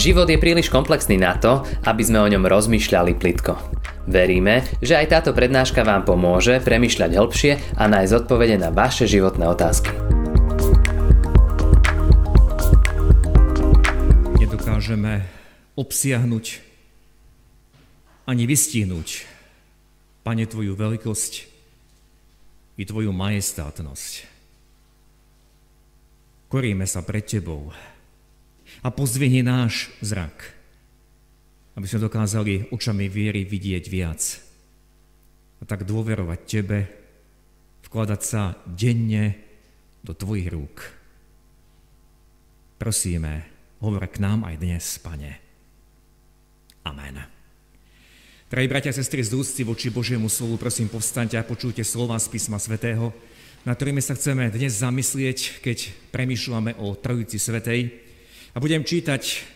Život je príliš komplexný na to, aby sme o ňom rozmýšľali plitko. Veríme, že aj táto prednáška vám pomôže premyšľať hĺbšie a nájsť odpovede na vaše životné otázky. Nedokážeme obsiahnuť ani vystihnúť, Pane, Tvoju veľkosť i Tvoju majestátnosť. Koríme sa pred Tebou a pozvihni náš zrak, aby sme dokázali očami viery vidieť viac a tak dôverovať Tebe, vkladať sa denne do Tvojich rúk. Prosíme, hovor k nám aj dnes, Pane. Amen. Drahí bratia a sestry, z úcty voči Božiemu slovu, prosím, povstaňte a počujte slova z písma svätého, na ktorými sa chceme dnes zamyslieť, keď premýšľame o Trojici Svetej. A budem čítať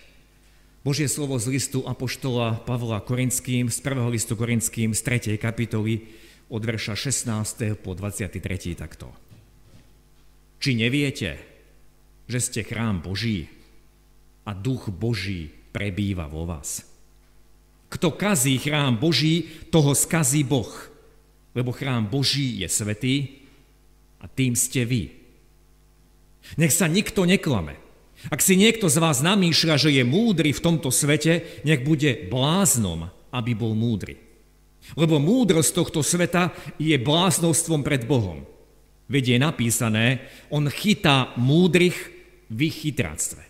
Božie slovo z listu Apoštola Pavla Korinským, z prvého listu Korinským, z 3. kapitoly, od verša 16. po 23. takto. Či neviete, že ste chrám Boží a duch Boží prebýva vo vás? Kto kazí chrám Boží, toho skazí Boh, lebo chrám Boží je svetý a tým ste vy. Nech sa nikto neklame. Ak si niekto z vás namýšľa, že je múdry v tomto svete, nech bude bláznom, aby bol múdry. Lebo múdrosť tohto sveta je bláznostvom pred Bohom. Veď je napísané, on chytá múdrych v ich chytráctve.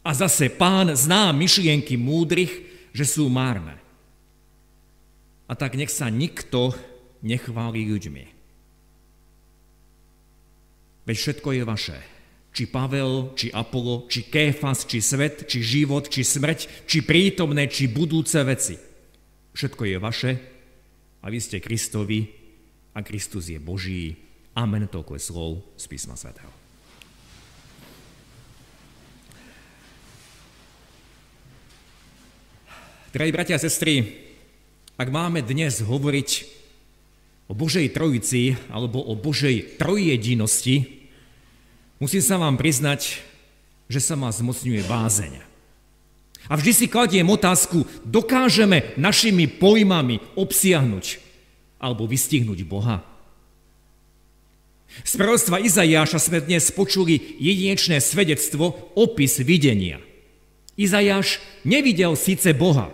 A zase pán zná myšlienky múdrych, že sú márne. A tak nech sa nikto nechváli ľuďmi. Veď všetko je vaše. Či Pavel, či Apollo, či Kéfas, či svet, či život, či smrť, či prítomné, či budúce veci. Všetko je vaše a vy ste Kristovi a Kristus je Boží. Amen, toľko je slov z písma svätého. Drahí bratia a sestry, ak máme dnes hovoriť o Božej Trojici alebo o Božej trojjedinosti, musím sa vám priznať, že sa ma zmocňuje bázeň. A vždy si kladiem otázku, dokážeme našimi pojmami obsiahnuť alebo vystihnúť Boha? Z prorostva Izajáša sme dnes počuli jedinečné svedectvo, opis videnia. Izajáš nevidel síce Boha,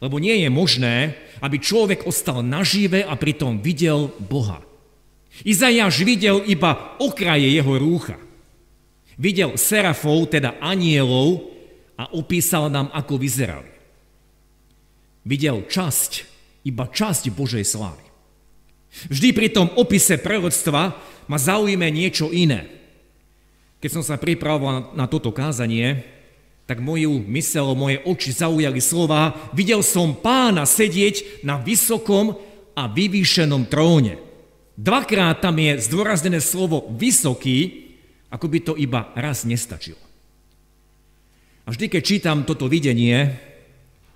lebo nie je možné, aby človek ostal nažive a pritom videl Boha. Izajáš videl iba okraje jeho rúcha. Videl serafov, teda anielov, a opísal nám, ako vyzerali. Videl časť, iba časť Božej slávy. Vždy pri tom opise prerodstva ma zaujíme niečo iné. Keď som sa pripravoval na toto kázanie, tak moju mysel, moje oči zaujali slova, videl som pána sedieť na vysokom a vyvýšenom tróne. Dvakrát tam je zdôraznené slovo vysoký, ako by to iba raz nestačilo. A vždy, keď čítam toto videnie,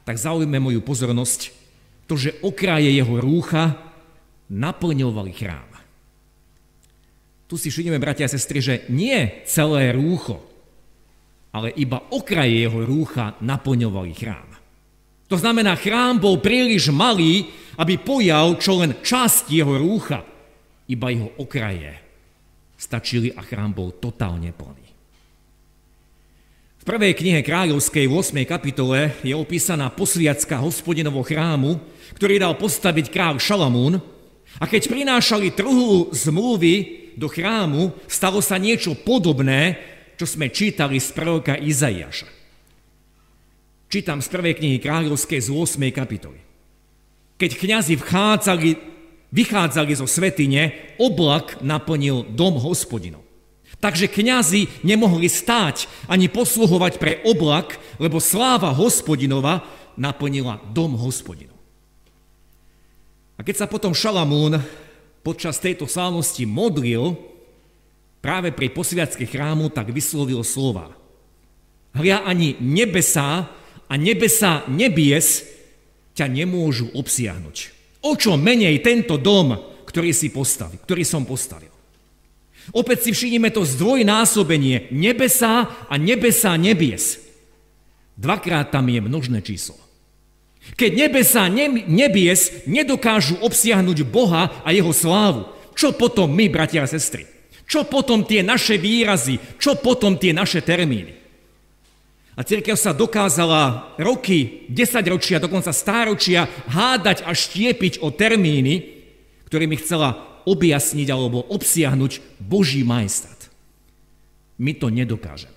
tak zaujme moju pozornosť to, že okraje jeho rúcha naplňovali chrám. Tu si všimneme, bratia a sestry, že nie celé rúcho, ale iba okraje jeho rúcha naplňovali chrám. To znamená, chrám bol príliš malý, aby pojal čo len časť jeho rúcha. Iba jeho okraje stačili a chrám bol totálne plný. V prvej knihe kráľovskej 8. kapitole je opísaná posviacka hospodinovho chrámu, ktorý dal postaviť kráľ Šalamún a keď prinášali trhu zmluvy do chrámu, stalo sa niečo podobné, čo sme čítali z proroka Izaiáša. Čítam z prvej knihy kráľovskej z 8. kapitoly. Keď kňazi vchádzali, vychádzali zo svetine, oblak naplnil dom hospodinov. Takže kňazi nemohli stáť ani posluhovať pre oblak, lebo sláva hospodinova naplnila dom hospodinov. A keď sa potom Šalamún počas tejto slávnosti modlil, práve pri posviacke chrámu tak vyslovil slova. Hľa ani nebesá a nebesá nebies ťa nemôžu obsiahnuť. O čo menej tento dom, ktorý si postavil, ktorý som postavil. Opäť si všimnime to zdvojnásobenie nebesá a nebesá nebies. Dvakrát tam je množné číslo. Keď nebesa nebies nedokážu obsiahnuť Boha a jeho slávu, čo potom my, bratia a sestry? Čo potom tie naše výrazy? Čo potom tie naše termíny? A církev sa dokázala roky, desaťročia, dokonca stáročia hádať a štiepiť o termíny, ktorými chcela objasniť alebo obsiahnuť Boží majestát. My to nedokážeme.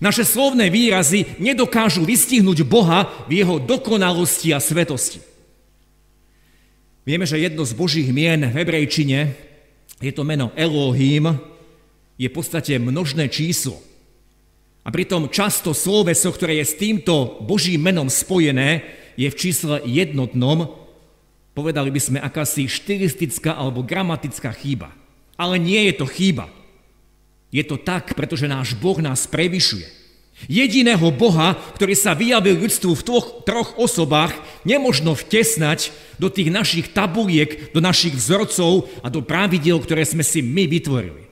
Naše slovné výrazy nedokážu vystihnúť Boha v jeho dokonalosti a svetosti. Vieme, že jedno z Božích mien v hebrejčine, je to meno Elohim, je v podstate množné číslo. A pritom často sloveso, ktoré je s týmto Božím menom spojené, je v čísle jednotnom, povedali by sme akási štilistická alebo gramatická chyba. Ale nie je to chyba. Je to tak, pretože náš Boh nás prevyšuje. Jediného Boha, ktorý sa vyjavil ľudstvu v troch, troch osobách, nemožno vtesnať do tých našich tabuliek, do našich vzorcov a do pravidel, ktoré sme si my vytvorili.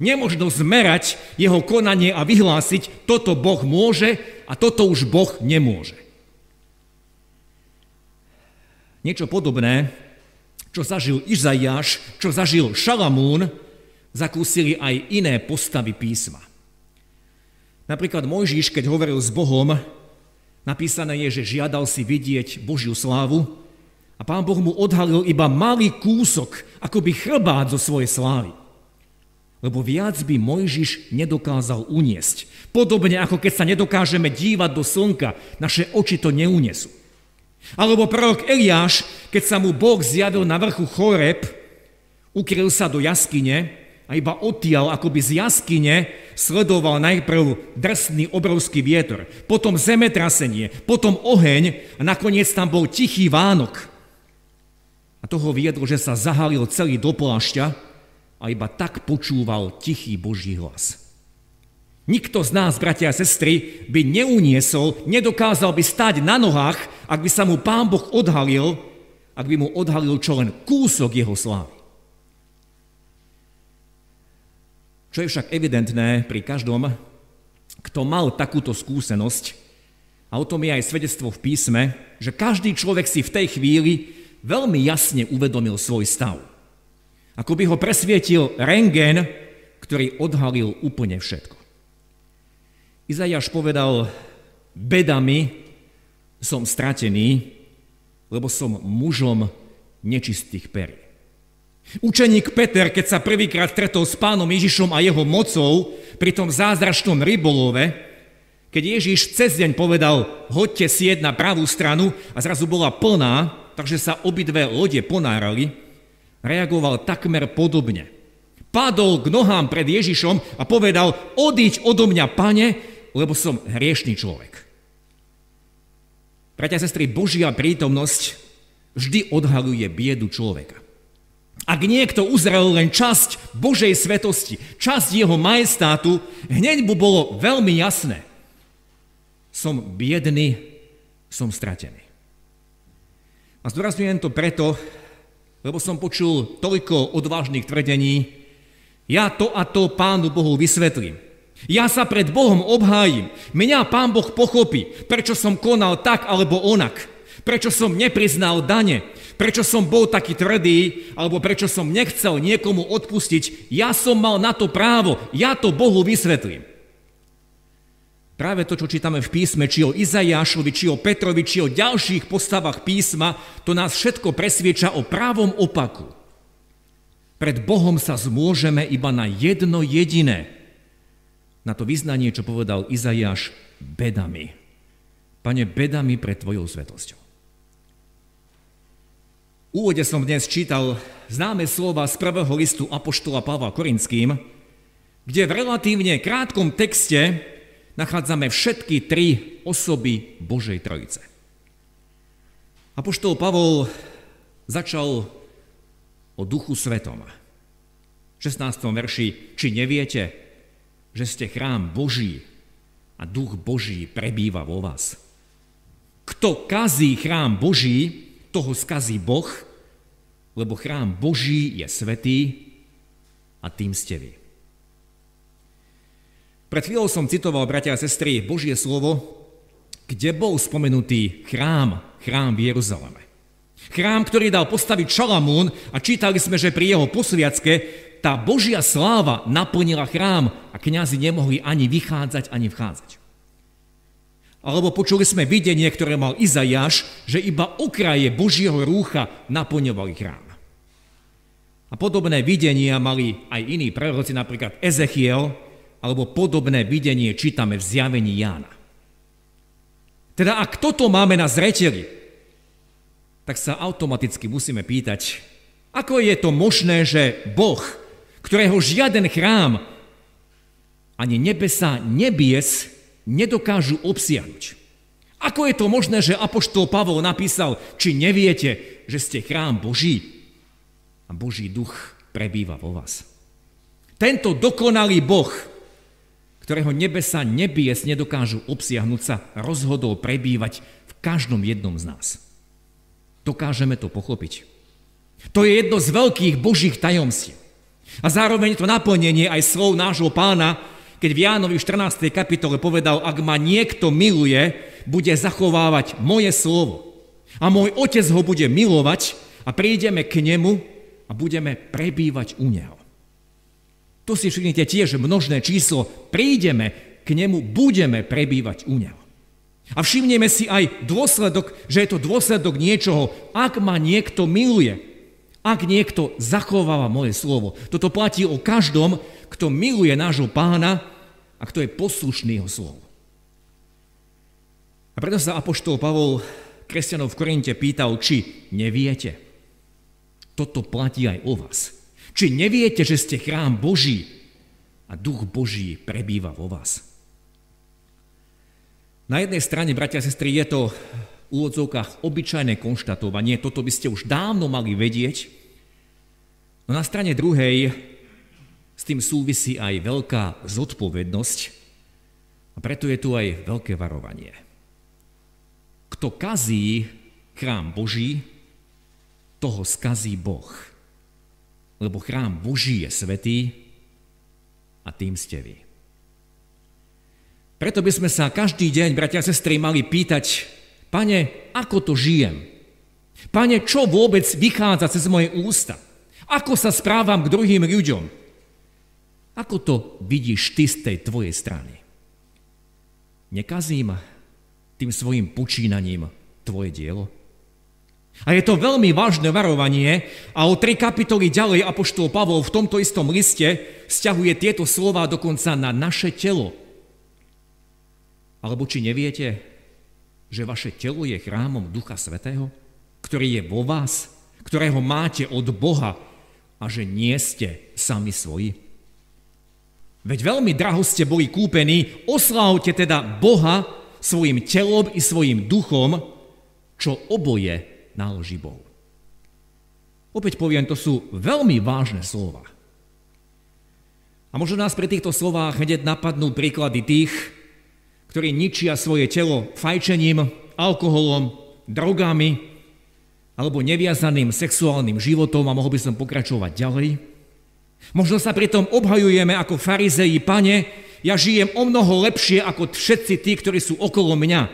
Nemožno zmerať jeho konanie a vyhlásiť, toto Boh môže a toto už Boh nemôže. Niečo podobné, čo zažil Izaiáš, čo zažil Šalamún, zakúsili aj iné postavy písma. Napríklad Mojžiš, keď hovoril s Bohom, napísané je, že žiadal si vidieť Božiu slávu a pán Boh mu odhalil iba malý kúsok, akoby chrbát zo svojej slávy lebo viac by Mojžiš nedokázal uniesť. Podobne ako keď sa nedokážeme dívať do slnka, naše oči to neunesú. Alebo prorok Eliáš, keď sa mu Boh zjavil na vrchu Choreb, ukryl sa do jaskyne a iba odtiaľ, akoby z jaskyne, sledoval najprv drsný obrovský vietor, potom zemetrasenie, potom oheň a nakoniec tam bol tichý Vánok. A toho viedlo, že sa zahalil celý do plášťa a iba tak počúval tichý Boží hlas. Nikto z nás, bratia a sestry, by neuniesol, nedokázal by stať na nohách, ak by sa mu Pán Boh odhalil, ak by mu odhalil čo len kúsok jeho slávy. Čo je však evidentné pri každom, kto mal takúto skúsenosť, a o tom je aj svedectvo v písme, že každý človek si v tej chvíli veľmi jasne uvedomil svoj stav. Ako by ho presvietil rengen, ktorý odhalil úplne všetko. Izajáš povedal, bedami som stratený, lebo som mužom nečistých perí. Učeník Peter, keď sa prvýkrát stretol s pánom Ježišom a jeho mocou pri tom zázračnom rybolove, keď Ježiš cez deň povedal, hoďte si na pravú stranu a zrazu bola plná, takže sa obidve lode ponárali, reagoval takmer podobne. Padol k nohám pred Ježišom a povedal, odiť odo mňa, pane, lebo som hriešný človek. Bratia sestry, Božia prítomnosť vždy odhaluje biedu človeka. Ak niekto uzrel len časť Božej svetosti, časť jeho majestátu, hneď mu bolo veľmi jasné. Som biedný, som stratený. A zdôrazňujem to preto, lebo som počul toľko odvážnych tvrdení, ja to a to Pánu Bohu vysvetlím. Ja sa pred Bohom obhájim. Mňa Pán Boh pochopí, prečo som konal tak alebo onak. Prečo som nepriznal dane. Prečo som bol taký tvrdý, alebo prečo som nechcel niekomu odpustiť. Ja som mal na to právo. Ja to Bohu vysvetlím. Práve to, čo čítame v písme, či o Izajášovi, či o Petrovi, či o ďalších postavách písma, to nás všetko presvieča o právom opaku. Pred Bohom sa zmôžeme iba na jedno jediné. Na to vyznanie, čo povedal Izajáš, bedami. Pane, bedami pred Tvojou svetosťou. V úvode som dnes čítal známe slova z prvého listu Apoštola Pavla Korinským, kde v relatívne krátkom texte nachádzame všetky tri osoby Božej Trojice. Apoštol Pavol začal o Duchu Svetom. V 16. verši, či neviete, že ste chrám Boží a Duch Boží prebýva vo vás. Kto kazí chrám Boží, toho skazí Boh, lebo chrám Boží je svetý a tým ste vy. Pred chvíľou som citoval, bratia a sestry, Božie slovo kde bol spomenutý chrám, chrám v Jeruzaleme. Chrám, ktorý dal postaviť Šalamún a čítali sme, že pri jeho posviacke tá Božia sláva naplnila chrám a kňazi nemohli ani vychádzať, ani vchádzať. Alebo počuli sme videnie, ktoré mal Izajáš, že iba okraje Božieho rúcha naplňovali chrám. A podobné videnia mali aj iní proroci, napríklad Ezechiel, alebo podobné videnie čítame v zjavení Jána. Teda ak toto máme na zreteli, tak sa automaticky musíme pýtať, ako je to možné, že Boh, ktorého žiaden chrám ani nebesa nebies nedokážu obsiahnuť. Ako je to možné, že Apoštol Pavol napísal, či neviete, že ste chrám Boží a Boží duch prebýva vo vás. Tento dokonalý Boh, ktorého nebesa nebies nedokážu obsiahnuť sa, rozhodol prebývať v každom jednom z nás. Dokážeme to pochopiť. To je jedno z veľkých Božích tajomstiev. A zároveň to naplnenie aj slov nášho pána, keď v Jánovi 14. kapitole povedal, ak ma niekto miluje, bude zachovávať moje slovo. A môj otec ho bude milovať a prídeme k nemu a budeme prebývať u neho. To si všimnite tiež množné číslo. Prídeme k nemu, budeme prebývať u neho. A všimneme si aj dôsledok, že je to dôsledok niečoho, ak ma niekto miluje, ak niekto zachováva moje slovo. Toto platí o každom, kto miluje nášho pána a kto je poslušný jeho slovu. A preto sa Apoštol Pavol kresťanov v Korinte pýtal, či neviete. Toto platí aj o vás. Či neviete, že ste chrám Boží a duch Boží prebýva vo vás. Na jednej strane, bratia a sestry, je to v úvodzovkách obyčajné konštatovanie, toto by ste už dávno mali vedieť, no na strane druhej s tým súvisí aj veľká zodpovednosť a preto je tu aj veľké varovanie. Kto kazí chrám Boží, toho skazí Boh. Lebo chrám Boží je svetý a tým ste vy. Preto by sme sa každý deň, bratia a sestry, mali pýtať, pane, ako to žijem? Pane, čo vôbec vychádza cez moje ústa? Ako sa správam k druhým ľuďom? Ako to vidíš ty z tej tvojej strany? Nekazím tým svojim počínaním tvoje dielo? A je to veľmi vážne varovanie a o tri kapitoly ďalej Apoštol Pavol v tomto istom liste vzťahuje tieto slova dokonca na naše telo. Alebo či neviete, že vaše telo je chrámom Ducha Svetého, ktorý je vo vás, ktorého máte od Boha a že nie ste sami svoji? Veď veľmi draho ste boli kúpení, oslávte teda Boha svojim telom i svojim duchom, čo oboje náleží Bohu. Opäť poviem, to sú veľmi vážne slova. A možno nás pri týchto slovách hneď napadnú príklady tých, ktorí ničia svoje telo fajčením, alkoholom, drogami alebo neviazaným sexuálnym životom a mohol by som pokračovať ďalej – Možno sa pritom obhajujeme ako farizeji, pane, ja žijem o mnoho lepšie ako všetci tí, ktorí sú okolo mňa.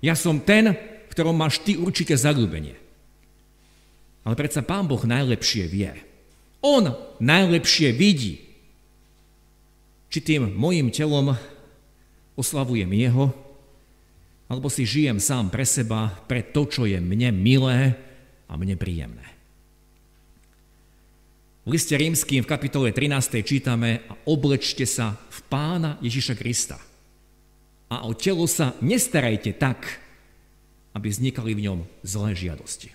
Ja som ten, ktorom máš ty určite zalúbenie. Ale predsa Pán Boh najlepšie vie. On najlepšie vidí, či tým mojim telom oslavujem Jeho, alebo si žijem sám pre seba, pre to, čo je mne milé a mne príjemné. V liste rímským v kapitole 13. čítame a oblečte sa v pána Ježiša Krista. A o telo sa nestarajte tak, aby vznikali v ňom zlé žiadosti.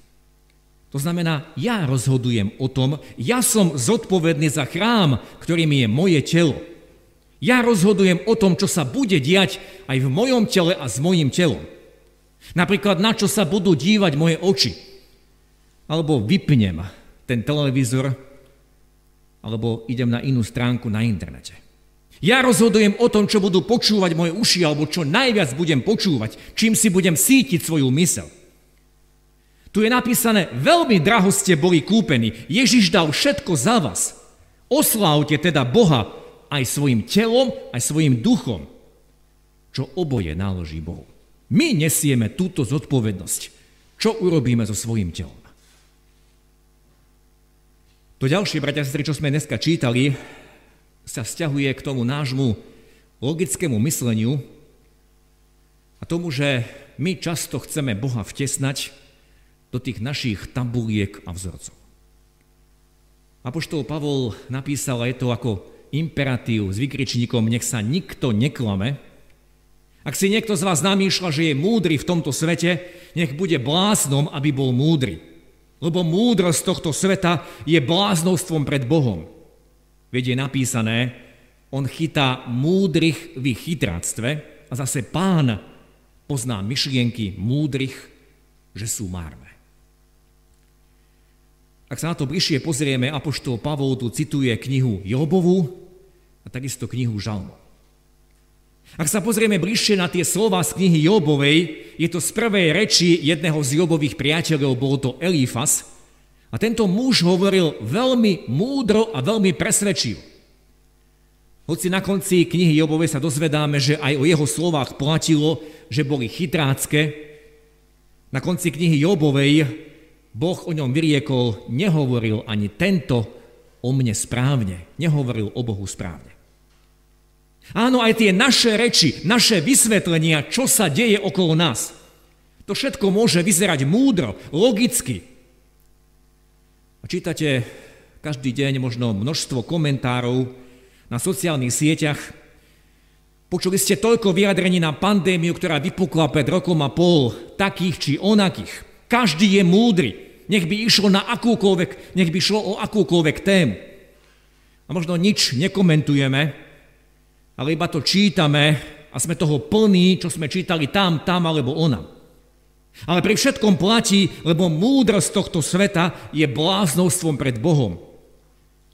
To znamená, ja rozhodujem o tom, ja som zodpovedný za chrám, ktorým je moje telo. Ja rozhodujem o tom, čo sa bude diať aj v mojom tele a s mojim telom. Napríklad, na čo sa budú dívať moje oči. Alebo vypnem ten televízor alebo idem na inú stránku na internete. Ja rozhodujem o tom, čo budú počúvať moje uši, alebo čo najviac budem počúvať, čím si budem sítiť svoju mysel. Tu je napísané, veľmi draho ste boli kúpení, Ježiš dal všetko za vás. Oslávte teda Boha aj svojim telom, aj svojim duchom, čo oboje náleží Bohu. My nesieme túto zodpovednosť. Čo urobíme so svojím telom? To ďalšie, bratia a sestry, čo sme dneska čítali, sa vzťahuje k tomu nášmu logickému mysleniu a tomu, že my často chceme Boha vtesnať do tých našich tabuliek a vzorcov. Apoštol Pavol napísal, a je to ako imperatív s vykričníkom, nech sa nikto neklame. Ak si niekto z vás namýšľa, že je múdry v tomto svete, nech bude bláznom, aby bol múdry. Lebo múdrosť tohto sveta je bláznovstvom pred Bohom. Veď je napísané, on chytá múdrych v ich chytráctve a zase pán pozná myšlienky múdrych, že sú márne. Ak sa na to bližšie pozrieme, Apoštol Pavol tu cituje knihu Jobovu a takisto knihu Žalmo. Ak sa pozrieme bližšie na tie slova z knihy Jobovej, je to z prvej reči jedného z Jobových priateľov, bol to Elifas, a tento muž hovoril veľmi múdro a veľmi presvedčivo. Hoci na konci knihy Jobovej sa dozvedáme, že aj o jeho slovách platilo, že boli chytrácké, na konci knihy Jobovej Boh o ňom vyriekol, nehovoril ani tento o mne správne, nehovoril o Bohu správne. Áno, aj tie naše reči, naše vysvetlenia, čo sa deje okolo nás, to všetko môže vyzerať múdro, logicky. Čítate každý deň možno množstvo komentárov na sociálnych sieťach. Počuli ste toľko vyjadrení na pandémiu, ktorá vypukla pred rokom a pol, takých či onakých. Každý je múdry nech by išlo na akúkoľvek, nech by šlo o akúkoľvek tému. A možno nič nekomentujeme, ale iba to čítame a sme toho plní, čo sme čítali tam, tam alebo ona. Ale pri všetkom platí, lebo múdrosť tohto sveta je bláznostvom pred Bohom.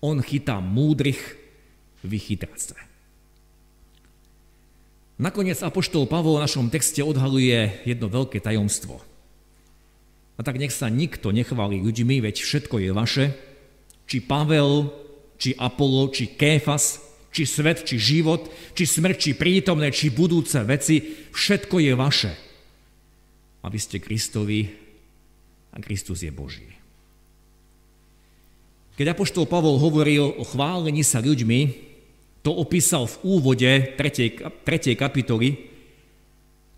On chytá múdrych v ich chytráctve. Nakoniec Apoštol Pavol v našom texte odhaluje jedno veľké tajomstvo – a tak nech sa nikto nechváli ľuďmi, veď všetko je vaše, či Pavel, či Apollo, či Kéfas, či svet, či život, či smrť, či prítomné, či budúce veci, všetko je vaše. A vy ste Kristovi a Kristus je Boží. Keď Apoštol Pavol hovoril o chválení sa ľuďmi, to opísal v úvode 3. 3. kapitoly,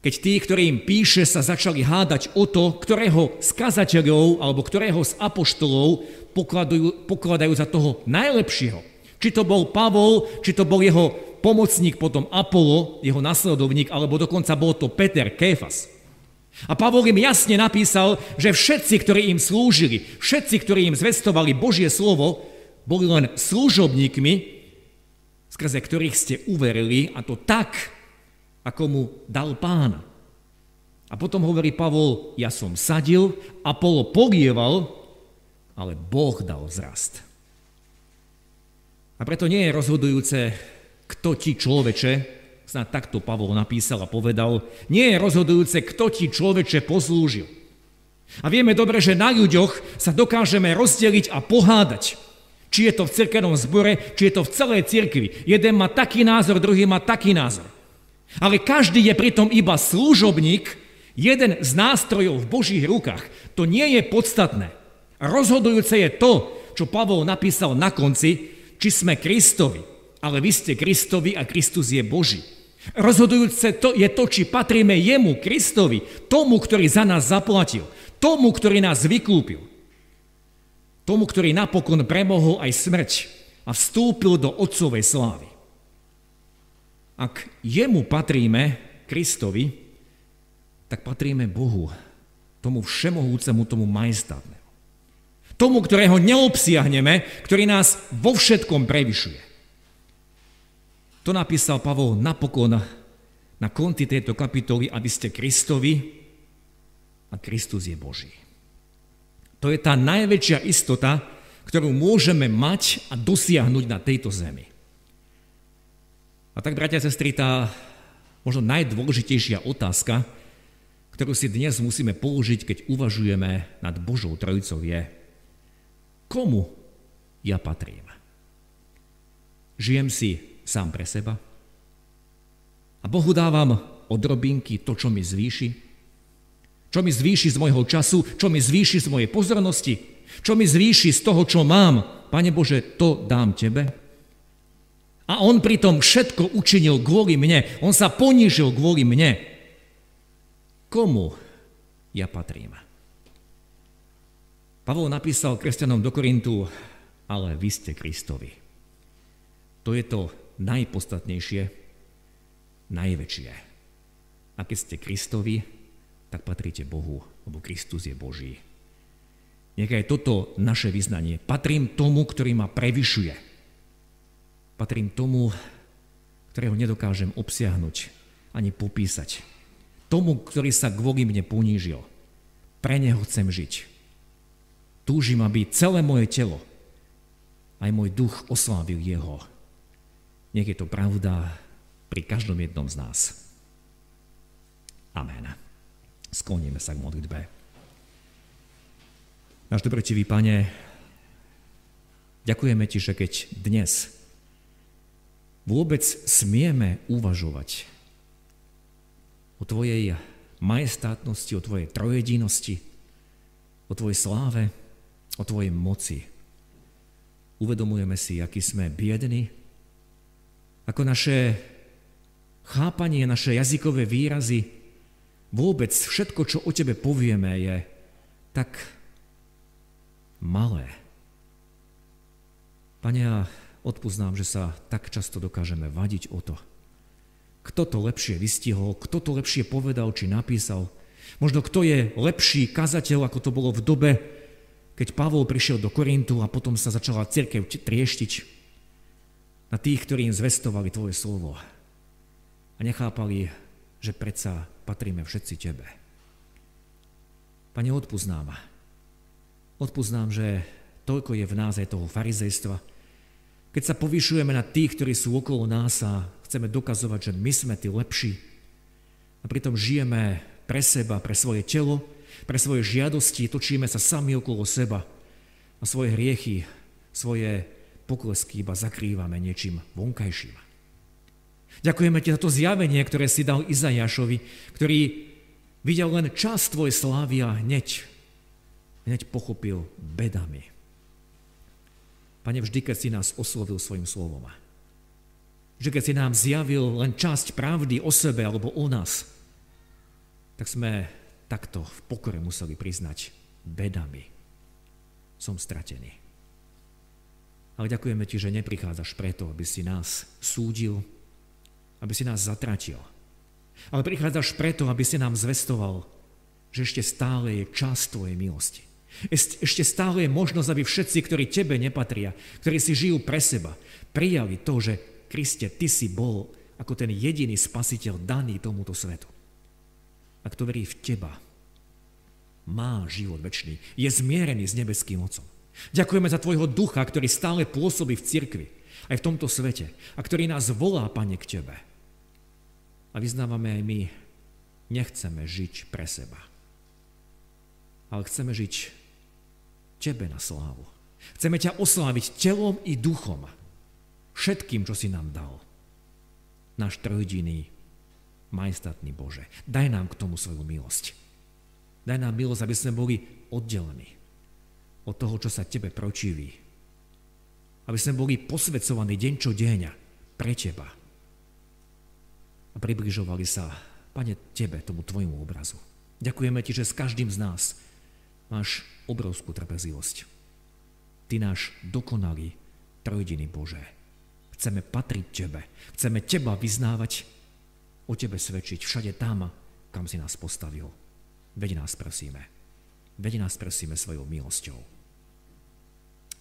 keď tí, ktorým píše, sa začali hádať o to, ktorého z kazateľov alebo ktorého z apoštolov pokladajú, pokladajú za toho najlepšieho. Či to bol Pavol, či to bol jeho pomocník, potom Apollo, jeho nasledovník, alebo dokonca bol to Peter Kéfas. A Pavol im jasne napísal, že všetci, ktorí im slúžili, všetci, ktorí im zvestovali Božie slovo, boli len služobníkmi, skrze ktorých ste uverili, a to tak, ako mu dal pán. A potom hovorí Pavol, ja som sadil, Apollo polieval, ale Boh dal vzrast. A preto nie je rozhodujúce, kto ti človeče, snad takto Pavol napísal a povedal, nie je rozhodujúce, kto ti človeče poslúžil. A vieme dobre, že na ľuďoch sa dokážeme rozdeliť a pohádať. Či je to v cirkevnom zbore, či je to v celej cirkvi. Jeden má taký názor, druhý má taký názor. Ale každý je pritom iba služobník, jeden z nástrojov v Božích rukách. To nie je podstatné. Rozhodujúce je to, čo Pavol napísal na konci, či sme Kristovi, ale vy ste Kristovi a Kristus je Boží. Rozhodujúce to je to, či patríme jemu, Kristovi, tomu, ktorý za nás zaplatil, tomu, ktorý nás vykúpil, tomu, ktorý napokon premohol aj smrť a vstúpil do Otcovej slávy. Ak jemu patríme, Kristovi, tak patríme Bohu, tomu všemohúcemu, tomu majestátnemu. Tomu, ktorého neobsiahneme, ktorý nás vo všetkom prevyšuje. To napísal Pavol napokon na konci tejto kapitoly, aby ste Kristovi a Kristus je Boží. To je tá najväčšia istota, ktorú môžeme mať a dosiahnuť na tejto zemi. A tak, bratia a sestry, tá možno najdôležitejšia otázka, ktorú si dnes musíme položiť, keď uvažujeme nad Božou Trojicou je, komu ja patrím? Žijem si sám pre seba? A Bohu dávam odrobinky, to, čo mi zvýši? Čo mi zvýši z môjho času, čo mi zvýši z mojej pozornosti, čo mi zvýši z toho, čo mám. Pane Bože, to dám Tebe. A on pritom všetko učinil kvôli mne. On sa ponížil kvôli mne. Komu ja patrím? Pavol napísal kresťanom do Korintu, ale vy ste Kristovi. To je to najpodstatnejšie, najväčšie. A keď ste Kristovi, tak patríte Bohu, lebo Kristus je Boží. Nechaj toto naše vyznanie. Patrím tomu, ktorý ma prevyšuje. Patrím tomu, ktorého nedokážem obsiahnuť ani popísať. Tomu, ktorý sa kvôli mne ponížil. Pre neho chcem žiť. Túžim, aby celé moje telo, aj môj duch oslávil jeho. Nech je to pravda pri každom jednom z nás. Amen. Skloníme sa k modlitbe. Náš dobrotivý Pane, ďakujeme Ti, že keď dnes vôbec smieme uvažovať o Tvojej majestátnosti, o Tvojej trojedinosti, o Tvojej sláve, o Tvojej moci. Uvedomujeme si, aký sme biední, ako naše chápanie, naše jazykové výrazy, vôbec všetko, čo o Tebe povieme, je tak malé. Pane, ja odpoznám, že sa tak často dokážeme vadiť o to, kto to lepšie vystihol, kto to lepšie povedal či napísal. Možno kto je lepší kazateľ, ako to bolo v dobe, keď Pavol prišiel do Korintu a potom sa začala církev trieštiť na tých, ktorí im zvestovali Tvoje slovo a nechápali, že predsa patríme všetci Tebe. Pane, odpuznám. Odpuznám, že toľko je v nás aj toho farizejstva, keď sa povyšujeme na tých, ktorí sú okolo nás a chceme dokazovať, že my sme tí lepší a pritom žijeme pre seba, pre svoje telo, pre svoje žiadosti, točíme sa sami okolo seba a svoje hriechy, svoje poklesky iba zakrývame niečím vonkajším. Ďakujeme ti za to zjavenie, ktoré si dal Izajašovi, ktorý videl len čas tvojej slávy a hneď, hneď pochopil bedami. Pane, vždy, keď si nás oslovil svojim slovom, že keď si nám zjavil len časť pravdy o sebe alebo o nás, tak sme takto v pokore museli priznať bedami. Som stratený. Ale ďakujeme ti, že neprichádzaš preto, aby si nás súdil, aby si nás zatratil. Ale prichádzaš preto, aby si nám zvestoval, že ešte stále je čas tvojej milosti. Ešte stále je možnosť, aby všetci, ktorí tebe nepatria, ktorí si žijú pre seba, prijali to, že Kriste, ty si bol ako ten jediný spasiteľ daný tomuto svetu. A kto verí v teba, má život väčší, je zmierený s nebeským Otcom. Ďakujeme za Tvojho ducha, ktorý stále pôsobí v cirkvi, aj v tomto svete, a ktorý nás volá, Pane, k Tebe. A vyznávame aj my, nechceme žiť pre seba, ale chceme žiť Tebe na slávu. Chceme ťa osláviť telom i duchom, všetkým, čo si nám dal. Náš trojdiný majestátny Bože. Daj nám k tomu svoju milosť. Daj nám milosť, aby sme boli oddelení od toho, čo sa Tebe pročiví. Aby sme boli posvedcovaní deň čo deň pre Teba. A približovali sa, Pane, Tebe, tomu Tvojmu obrazu. Ďakujeme Ti, že s každým z nás máš obrovskú trpezlivosť. Ty náš dokonalý trojdiny Bože. Chceme patriť Tebe. Chceme Teba vyznávať o Tebe svedčiť všade tam, kam si nás postavil. Veď nás prosíme. Veď nás prosíme svojou milosťou.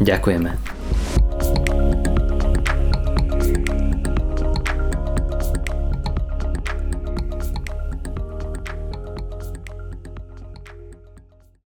Ďakujeme.